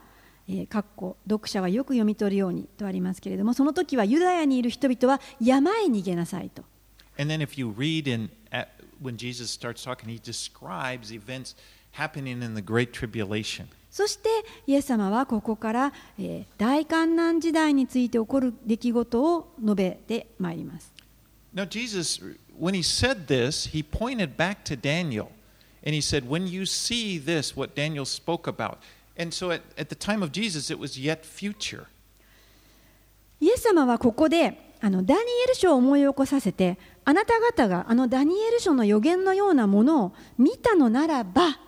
えー、かっこ読者はよく読み取るようにとありますけれども、その時はユダヤにいる人々は山へ逃げなさいと。And then if you read in when Jesus starts talking, he describes events happening in the Great Tribulation. そしてイエス様はここから、えー大観難時代について起こる出来事を述べてまいります。Now, Jesus, when he said this, he pointed back to Daniel. And he said, When you see this, what Daniel spoke about. So at, at Jesus, イエス様はここであのダニエル書を思い起こさせてあなた方があのダニエル書の予言のようなものを見たのならば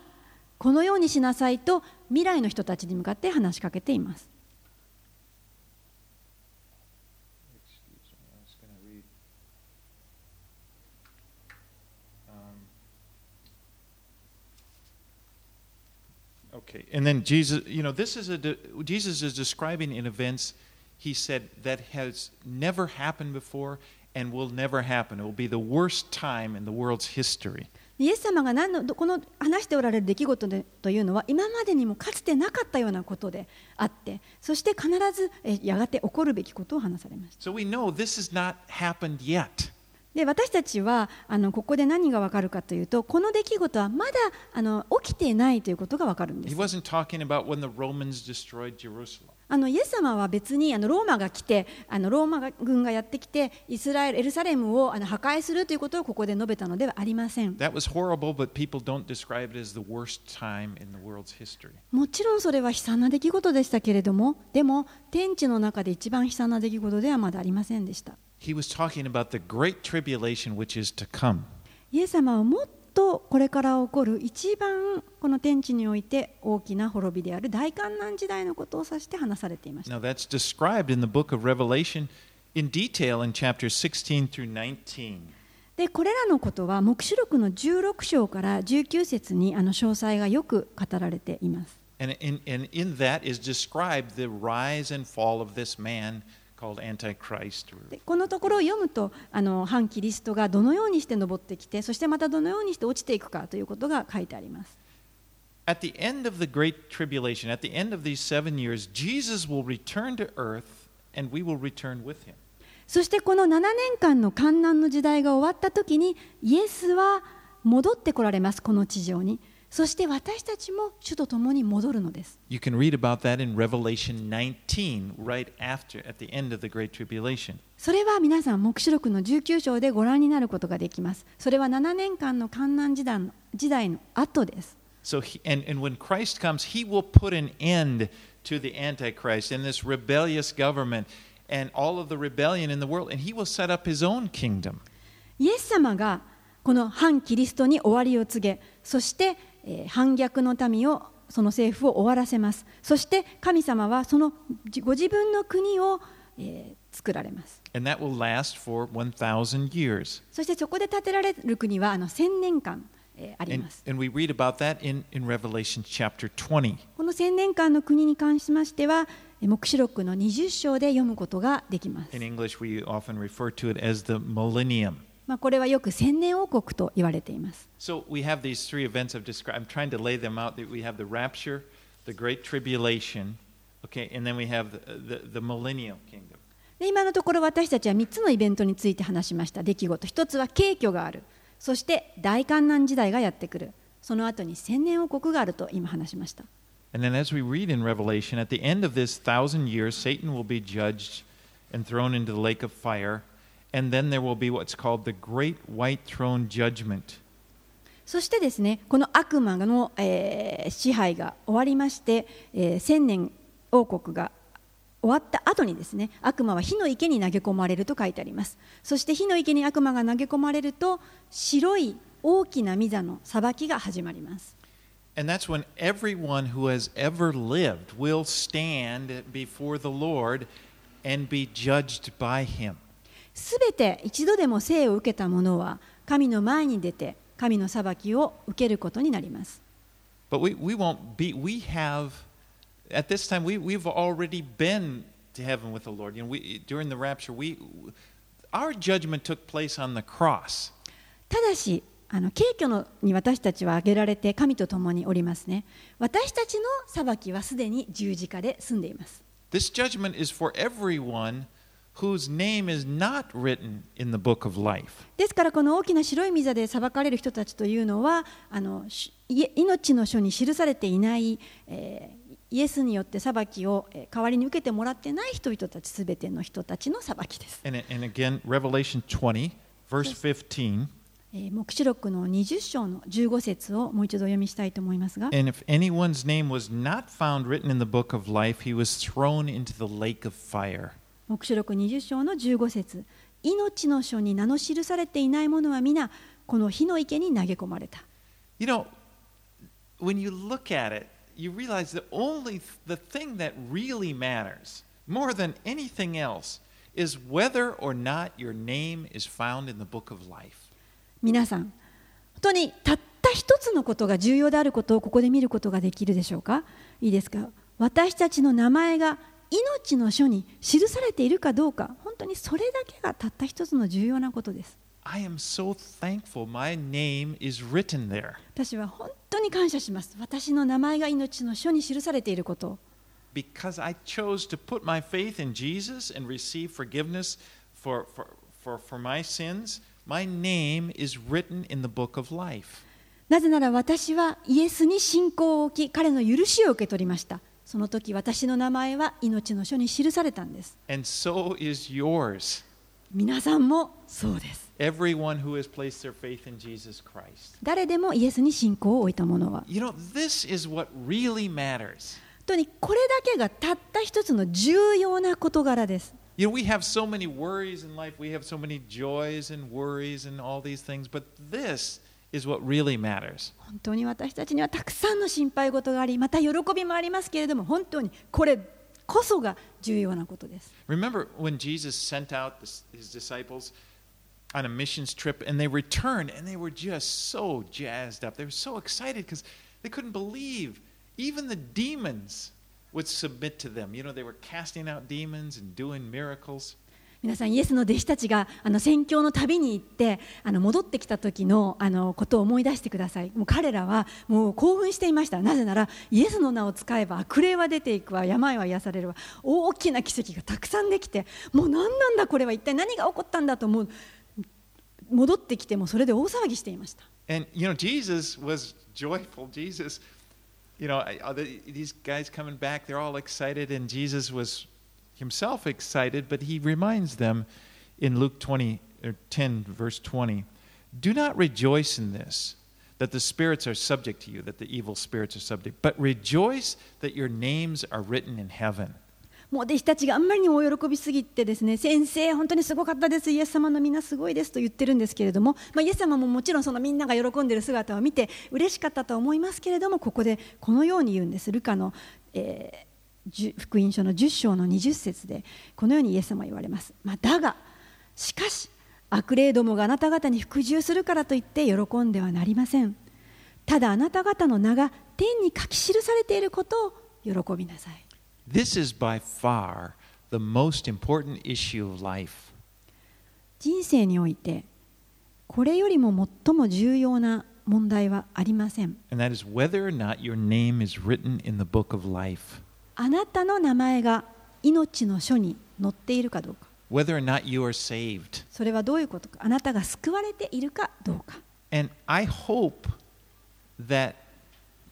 このようにしなさいと未来の人たちに向かって話しかけています。Okay, and then Jesus, you know, this is a de- Jesus is describing in events he said that has never happened before and will never happen. It will be the worst time in the world's history. イエス様が何のこの話しておられる出来事でというのは今までにもかつてなかったようなことであってそして必ずえやがて起こるべきことを話されました。So we know this has not happened yet. で私たちはあのここで何がわかるかというとこの出来事はまだあの起きていないということがわかるんです。あのイエス様は別にあのローマが来てあのローマ軍がやってきてイスラエルエルサレムをあの破壊するということをここで述べたのではありません.もちろんそれは悲惨な出来事でしたけれどもでも天地の中で一番悲惨な出来事ではまだありませんでしたイエス様はもっとこれから起こる一番この天地において大きな滅びである大観難時代のことを指して話されていました。でこれらのことは、黙示録の16章から19節にあの詳細がよく語られています。このところを読むとあの、反キリストがどのようにして登ってきて、そしてまたどのようにして落ちていくかということが書いてあります。そしてこの7年間の観難の時代が終わった時に、イエスは戻ってこられます、この地上に。そして私たちも主と共に戻るのです You can read about that in Revelation 19, right after, at the end of the Great Tribulation. それは皆さん黙示録の19章でご覧になることができますそれは7年間の観難時代の時代の後です So, he, and, and when Christ comes, he will put an end to the Antichrist and this rebellious government and all of the rebellion in the world, and he will set up his own kingdom. イエス様がこの反キリストに終わりを告げそして、反逆の民をその政府を終わらせます。そして神様はそのご自分の国を作られます。そしてそこで建てられる国はあの千年間あります。And, and この千年間の国に関しましては目視録の20章で読むことができます。まあ、これはよく千年王国と言われています。So we have these three events I've described. I'm trying to lay them out. We have the rapture, the great tribulation, okay, and then we have the, the, the millennial kingdom. で今のところ私たちは3つのイベントについて話しました出来事一つは景挙があるそして大観難時代がやってくるその後に千年王国があると今話しました And then, as we read in Revelation, at the end of this thousand years, Satan will be judged and thrown into the lake of fire. And then there will be what's called the Great White Throne Judgment. そしてですねこの悪魔の、えー支配が終わりまして、えー千年王国が終わった後にですね悪魔は火の池に投げ込まれると書いてありますそして火の池に悪魔が投げ込まれると白い大きな御座の裁きが始まります And that's when everyone who has ever lived will stand before the Lord and be judged by him. すべて一度でも生を受けた者は神の前に出て神の裁きを受けることになります。ただし、あの軽挙のに私たちは挙げられて神と共におりますね。私たちの裁きはすでに十字架で済んでいます。Whose name is not written in the book of life. ですからこの大きな白い御座で裁かれる人たちというのはあの命の書に記されていない、えーイエスによって裁きをえー代わりに受けてもらってない人々たちすべての人たちの裁きです、And, and again, Revelation 20, verse 15. えー黙示録の20章の15節をもう一度お読みしたいと思いますが And if anyone's name was not found written in the book of life, he was thrown into the lake of fire. 黙示録20章の15節命の書に名の記されていない者は皆この火の池に投げ込まれた You know, when you look at it, you realize that only th- the thing that really matters, more than anything else, is whether or not your name is found in the book of life. 皆さん本当にたった一つのことが重要であることをここで見ることができるでしょうかいいですか私たちの名前が命の書に記されているかどうか本当にそれだけがたった一つの重要なことです I am so thankful my name is written there 私は本当に感謝します私の名前が命の書に記されていることを because I chose to put my faith in Jesus and receive forgiveness for, for, for, for my sins. My name is written in the book of life. なぜなら私はイエスに信仰を置き彼の許しを受け取りましたその時私の名前は命の書に記されたんです And so is yours. 皆さんもそうです Everyone who has placed their faith in Jesus Christ. 誰でもイエスに信仰を置いた者は You know, this is what really matters. 本当にこれだけがたった一つの重要な事柄です。You know, we have so many worries in life, we have so many joys and worries and all these things, but this is what really matters. 本当に私たちにはたくさんの心配事があり、また喜びもありますけれども、本当にこれこそが重要なことです。 Remember when Jesus sent out this, his disciples on a missions trip and they returned and they were just so jazzed up. They were so excited because they couldn't believe even the demons would submit to them. You know, they were casting out demons and doing miracles. 皆さん、イエスの弟子たちがあの宣教の旅に行ってあの戻ってきた時のあのことを思い出してください。もう彼らはもう興奮していました。なぜなら、イエスの名を使えば悪霊は出ていくわ、病は癒されるわ、大きな奇跡がたくさんできて、もう何なんだこれは一体何が起こったんだと思う。戻ってきてもそれで大騒ぎしていました。And, you know, Jesus was joyful. Jesus, you know, these guys coming back, they're all excited, and Jesus was himself excited, but he reminds them in Luke 20, or 10, verse 20, do not rejoice in this, that the spirits are subject to you, that the evil spirits are subject, but rejoice that your names are written in heaven. もう弟子たちがあんまりにも喜びすぎてですね先生本当にすごかったですイエス様のみんなすごいですと言ってるんですけれども、まあ、イエス様ももちろんそのみんなが喜んでいる姿を見て嬉しかったと思いますけれどもここでこのように言うんですルカの、えー福音書の10章の20節でこのようにイエス様は言われます、まあ、だがしかし悪霊どもがあなた方に服従するからといって喜んではなりませんただあなた方の名が天に書き記されていることを喜びなさい This is by far the most important issue of life. 人生においてこれよりも最も重要な問題はありません And that is whether or not your name is written in the book of life. あなたの名前が命の書に載っているかどうか whether or not you are saved. それはどういうことかあなたが救われているかどうか And I hope that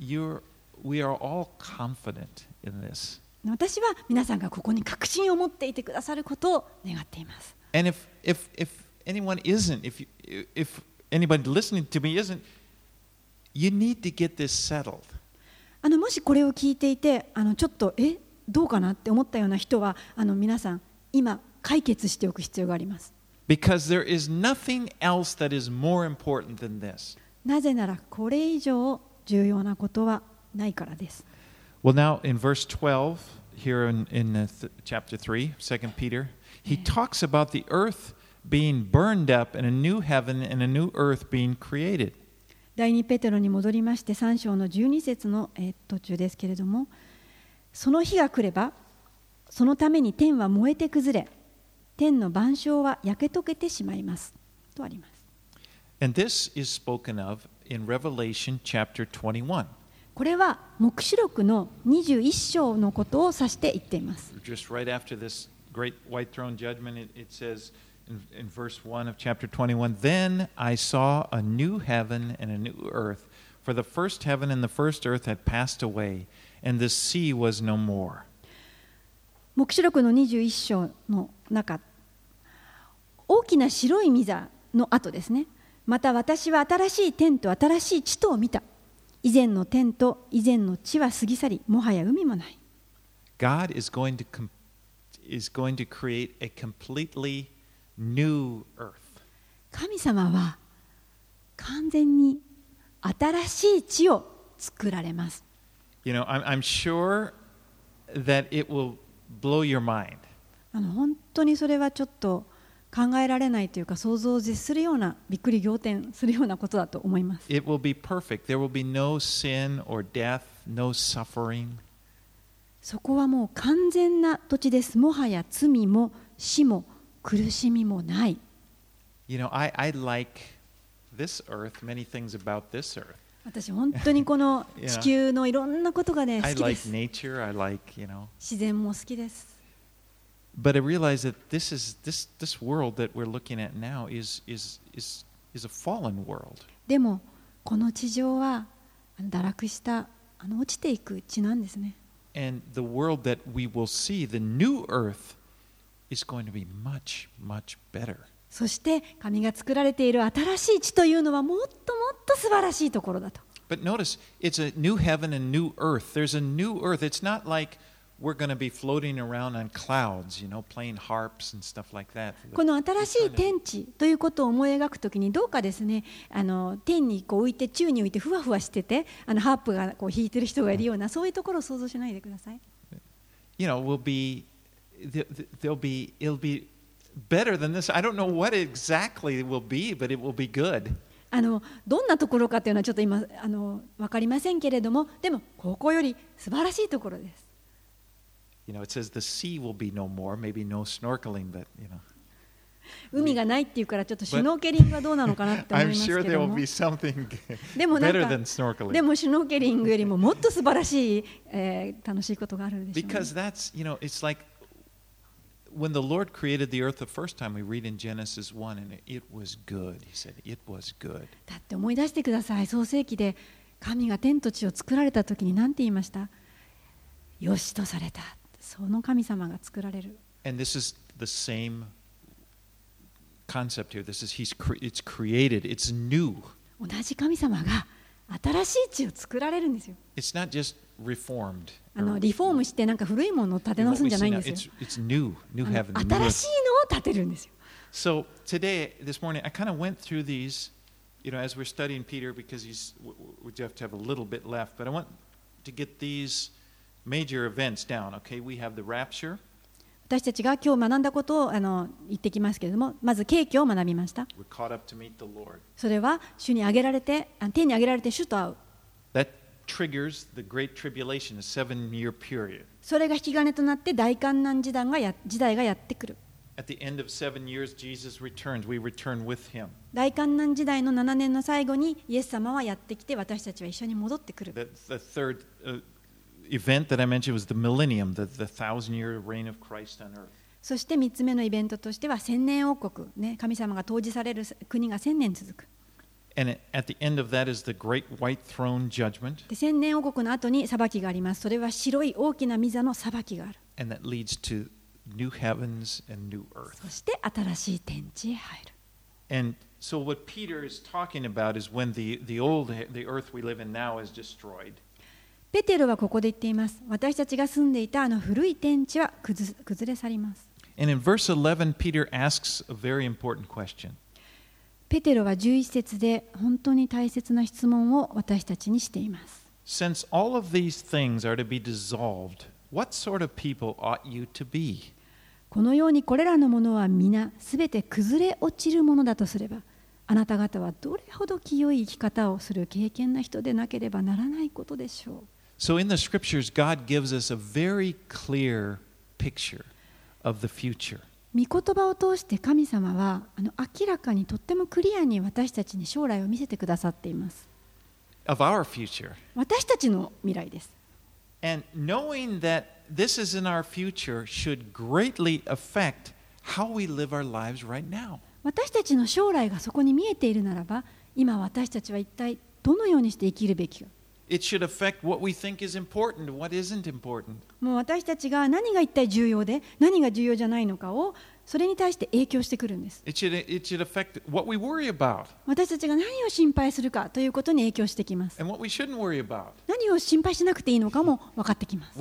you're, we are all confident in this. 私は皆さんがここに確信を持っていてくださることを願っています And if, if, if anyone isn't, if, you, if anybody listening to me isn't, you need to get this settled. あのもしこれを聞いていてあのちょっとえどうかなって思ったような人はあの皆さん今解決しておく必要があります Because there is nothing else that is more important than this. なぜならこれ以上重要なことはないからです Well, now in verse 12, here in, in uh, th- chapter 3, 2 Peter, he talks about the earth being burned up and a new heaven and a new earth being created. 第2ペテロに戻りまして3章の12節の途中ですけれどもその日が来ればそのために天は燃えて崩れ天の晩鐘は焼け溶けてしまいますとあります。これは、黙示録の21章のことを指して言っています。In, verse 1 of chapter 21 Then I saw a new heaven and a new earth, for the first heaven and the first earth had passed away, and the sea was no more. 黙示録の21章の中大きな白い御座の後ですねまた私は新しい天と新しい地とを見た以前の天と以前の地は過ぎ去りもはや海もない God is going to, is going to create a completely new earth. 神様は完全に新しい地を作られます You know, I'm, I'm sure that it will blow your mind. あの本当にそれはちょっと考えられないというか想像を絶するようなびっくり仰天するようなことだと思います It will be perfect. There will be no sin or death, no suffering. そこはもう完全な土地ですもはや罪も死も苦しみもない You know, I, I like this earth, many things about this earth. 私本当にこの.地球のいろんなことがね好 I きで like す nature, I like, you know. 自然も好きです But I realize that this is this this world that we're looking at now is is is is a fallen world. でもこの地上は堕落したあの落ちていく地なんですね And the world that we will see, the new earth, is going to be much, much better. そして神が作られている新しい地というのはもっともっと素晴らしいところだと But notice, it's a new heaven and new earth. There's a new earth. It's not like we're going to be floating around on clouds, you know, playing harps and stuff like that. この新しい天地ということを思い描くときにどうかですねあの天にこう浮いて宙に浮いてふわふわしててあのハープがこう弾いてる人がいるようなそういうところを想像しないでください You know, will be th- th- there'll be it'll be better than this. I don't know what exactly it will be, but it will be good. あのどんなところかというのはちょっと今あの分かりませんけれどもでもここより素晴らしいところです You know, it says the sea will be no more, maybe no snorkeling, but you know. 海がないっていうからちょっとシュノーケリングはどうなのかなって思い I'm ます sure け there ど will も be something でもなん better か than snorkeling. でもシュノーケリングよりももっと素晴らしい、えー楽しいことがあるでしょうね、Because that's, you know, it's like when the Lord created the earth the first time, we read in Genesis 1, and it was good. He said, It was good. だって思い出してください創世記で神が天と地を作られた時に何て言いましたよしとされたその神様が作られる And this is the same concept here. This is He's cre- it's created, it's new. 同じ神様が新しい地を作られるんですよ It's not just reformed. あのリフォームしてなんか古いものを建て直すんじゃないん.ですよ It's, it's new, new heaven. 新.しいのを建てるんですよ So today, this morning, I kind of went through these, you know, as we're studying Peter, because he's we have to have a little bit left. But I want to get these major events down. Okay, we have the rapture, 私たちが今日学んだことをあの言ってきますけれども、まず景気を学びました。それは主に挙げられて、天に挙げられて主と会う。That それが引き金となって大観難時代,がや時代がやってくる。大観難時代の7年の最後に、イエス様はやってきて、私たちは一緒に戻ってくる。That the third, uh, event that I mentioned was the millennium, the, the thousand-year reign of Christ on earth. そして3つ目のイベントとしては千年王国、ね、神様が統治される国が千年続く And at the end of that is the great white throne judgment. で千年王国の後に裁きがありますそれは白い大きな御座の裁きがある and that leads to new heavens and new earth. そして新しい天地へ入る And so what Peter is talking about is when the, the old the earth we live in now is destroyed. ペテロはここで言っています私たちが住んでいたあの古い天地は崩崩れ去ります And in verse 11, Peter asks a very important question. ペテロは11節で本当に大切な質問を私たちにしています Since all of these things are to be dissolved, what sort of people ought you to be? このようにこれらのものは皆すべて崩れ落ちるものだとすればあなた方はどれほど清い生き方をする経験な人でなければならないことでしょう So in the scriptures, God gives us a very clear picture of the future. 御言葉を通して神様はあの明らかにとってもクリアに私たちに将来を見せてくださっています Of our future. 私たちの未来です And knowing that this is in our future should greatly affect how we live our lives right now. 私たちの将来がそこに見えているならば今私たちは一体どのようにして生きるべきか It should affect what we think is important what isn't important. もう私たちが何が一体重要で何が重要じゃないのかをそれに対して影響してくるんです。私たちが何を心配するかということに影響してきます。何を心配しなくていいのかも分かってきます。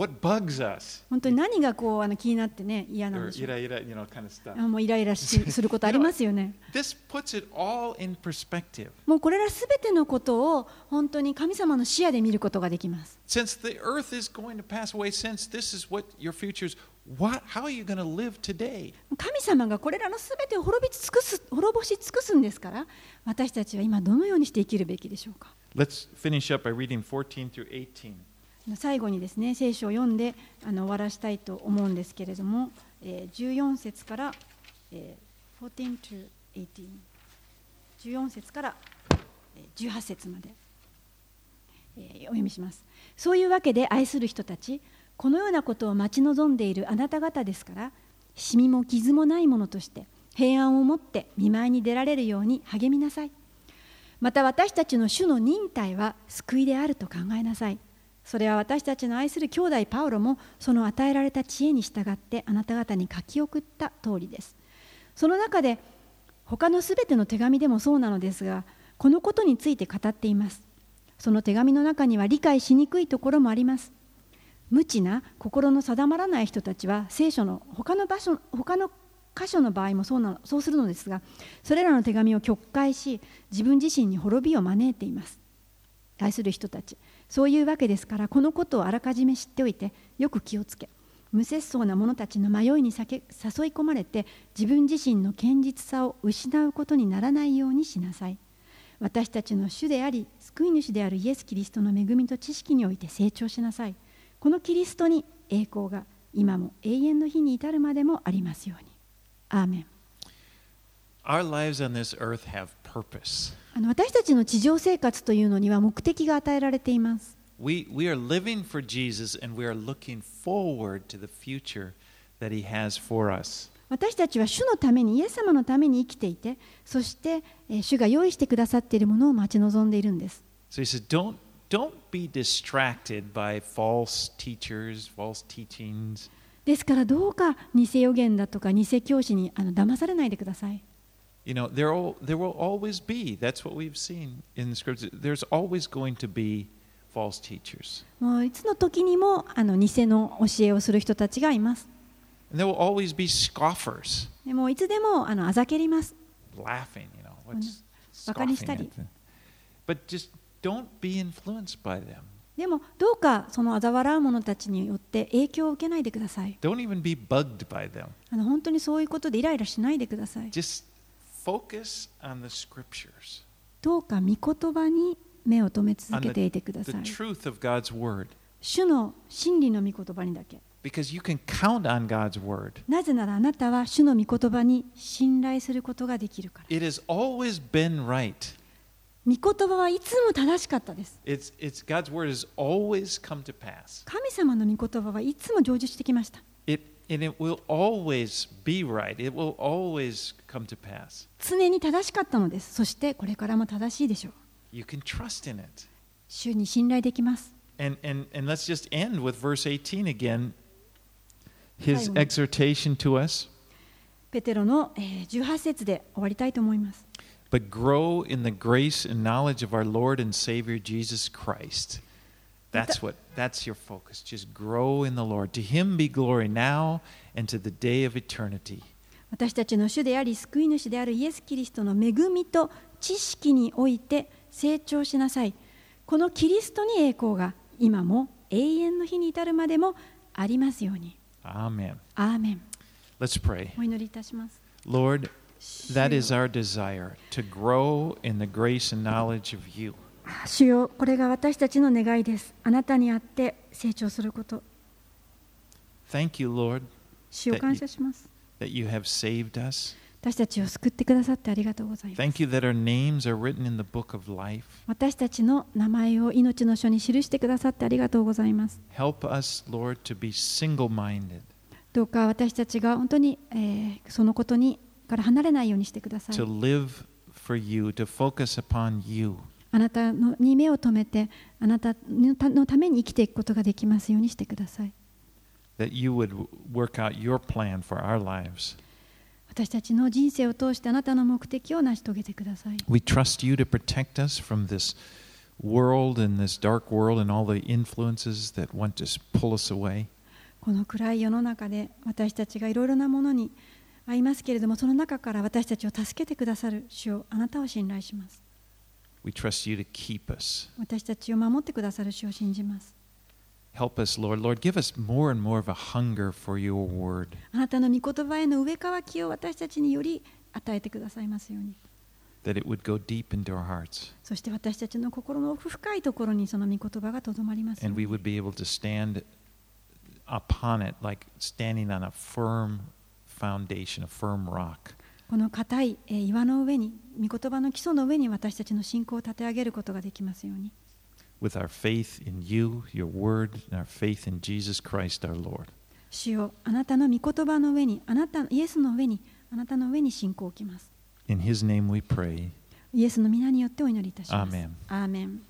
本当に何がこうあの気になってね嫌なんでしょう。のイライラすることありますよね。もうこれらすべてのことを本当に神様の視野で見ることができます。What, how are you going to live today? 神様がこれらのすべてを滅び尽くす滅ぼし尽くすんですから私たちは今どのようにして生きるべきでしょうか？Let's finish up by reading 14 through 18. 最後にですね聖書を読んであの終わらしたいと思うんですけれども、えー14節から、えー14 to 18 14節からえー18節まで、えーお読みしますそういうわけで愛する人たちこのようなことを待ち望んでいるあなた方ですからシミも傷もないものとして平安を持って見舞いに出られるように励みなさい。また私たちの主の忍耐は救いであると考えなさい。それは私たちの愛する兄弟パウロもその与えられた知恵に従ってあなた方に書き送った通りです。その中で他のすべての手紙でもそうなのですがこのことについて語っています。その手紙の中には理解しにくいところもあります。無知な心の定まらない人たちは聖書の他の場所他の箇所の場合もそうなのそうするのですがそれらの手紙を曲解し自分自身に滅びを招いています。愛する人たち。そういうわけですからこのことをあらかじめ知っておいてよく気をつけ無節操な者たちの迷いに誘い込まれて自分自身の堅実さを失うことにならないようにしなさい。私たちの主であり救い主であるイエス・キリストの恵みと知識において成長しなさい。このキリストに栄光が今も永遠の日に至るまでもありますようにアーメン Our lives on this earth have purpose. あの私たちの地上生活というのには目的が与えられています We, we are living for Jesus and we are looking forward to the future that He has for us. 私たちは主のためにイエス様のために生きていてそしてえー主が用意してくださっているものを待ち望んでいるんです So He don't, don't be distracted by false teachers, false teachings. ですからどうか偽予言だとか偽教師にあの騙されないでください You know, there, all, there will always be, that's what we've seen in the scriptures, there's always going to be false teachers. もういつの時にもあの偽の教えをする人たちがいます And there will always be scoffers でもいつでもあのあざけります laughing, you know, what's バカに scoffing したり。 at them. But just でも、どうかその嘲笑う者たちによって影響を受けないでください。本当にそういうことでイライラしないでください。どうか御言葉に目を留め続けていてください。主の真理の御言葉にだ。scriptures word. なぜならあなたは主の御言葉に信頼することができるから。It has always been. 神様の御言葉はいつも成就してきました。常に正しかったのです。そしてこれからも正しいでしょう。主に信頼できます。ペテロの18節で終わりたいと思います。But grow in the grace and knowledge of our Lord and Savior Jesus Christ. That's what that's your focus. Just grow in the Lord. To him be glory now and to the day of eternity. 私たちの主であり救い主であるイエス・キリストの恵みと知識において成長しなさい。このキリストに栄光が今も永遠の日に至るまでもありますように。Amen. アーメン。Let's pray. お祈りいたします。Lord, 主 that よ is our desire to grow in the grace and knowledge of you. 主よこれが私たちの願いです。あなたにあって成長すること。Thank you, Lord, 主を感謝します。that you have saved us. 私たちを救ってくださってありがとうございます。Thank you that our names are written in the book of life. 私たちの名前を命の書に記してくださってありがとうございます。Help us, Lord, to be single minded, どうか私たちが本当に、えーそのことにから離れないようにしてください。あなたのに目を留めて、あなたのために生きていくことができますようにしてください。私たちの人生を通してあなたの目的を成し遂げてください。We この暗い世の中で私たちがいろいろなものに。合いますけれども、その中から私たちを助けてくださる主をあなたを信頼します。We trust you to keep us. 私たちを守ってくださる主を信じます。Help us, Lord. Lord, give us more and more of a hunger for your word. あなたの御言葉への植え替きを私たちにより与えてくださいますように。that it would go deep into our hearts そして私たちの心の奥深いところにその御言葉がとどまります and に we would be able to stand upon it like standing on a firm foundation, a firm rock. この固いえー岩の上に、御言葉の基礎の上に私たちの信仰を立て上げることができますように。With our faith in you, your word, and our faith in Jesus Christ our Lord. 主よあなたの御言葉の上に、あなたイエスの上に、あなたの上に信仰を置きます。In his name we pray. イエスの皆によってお祈りいたします。アーメンアーメン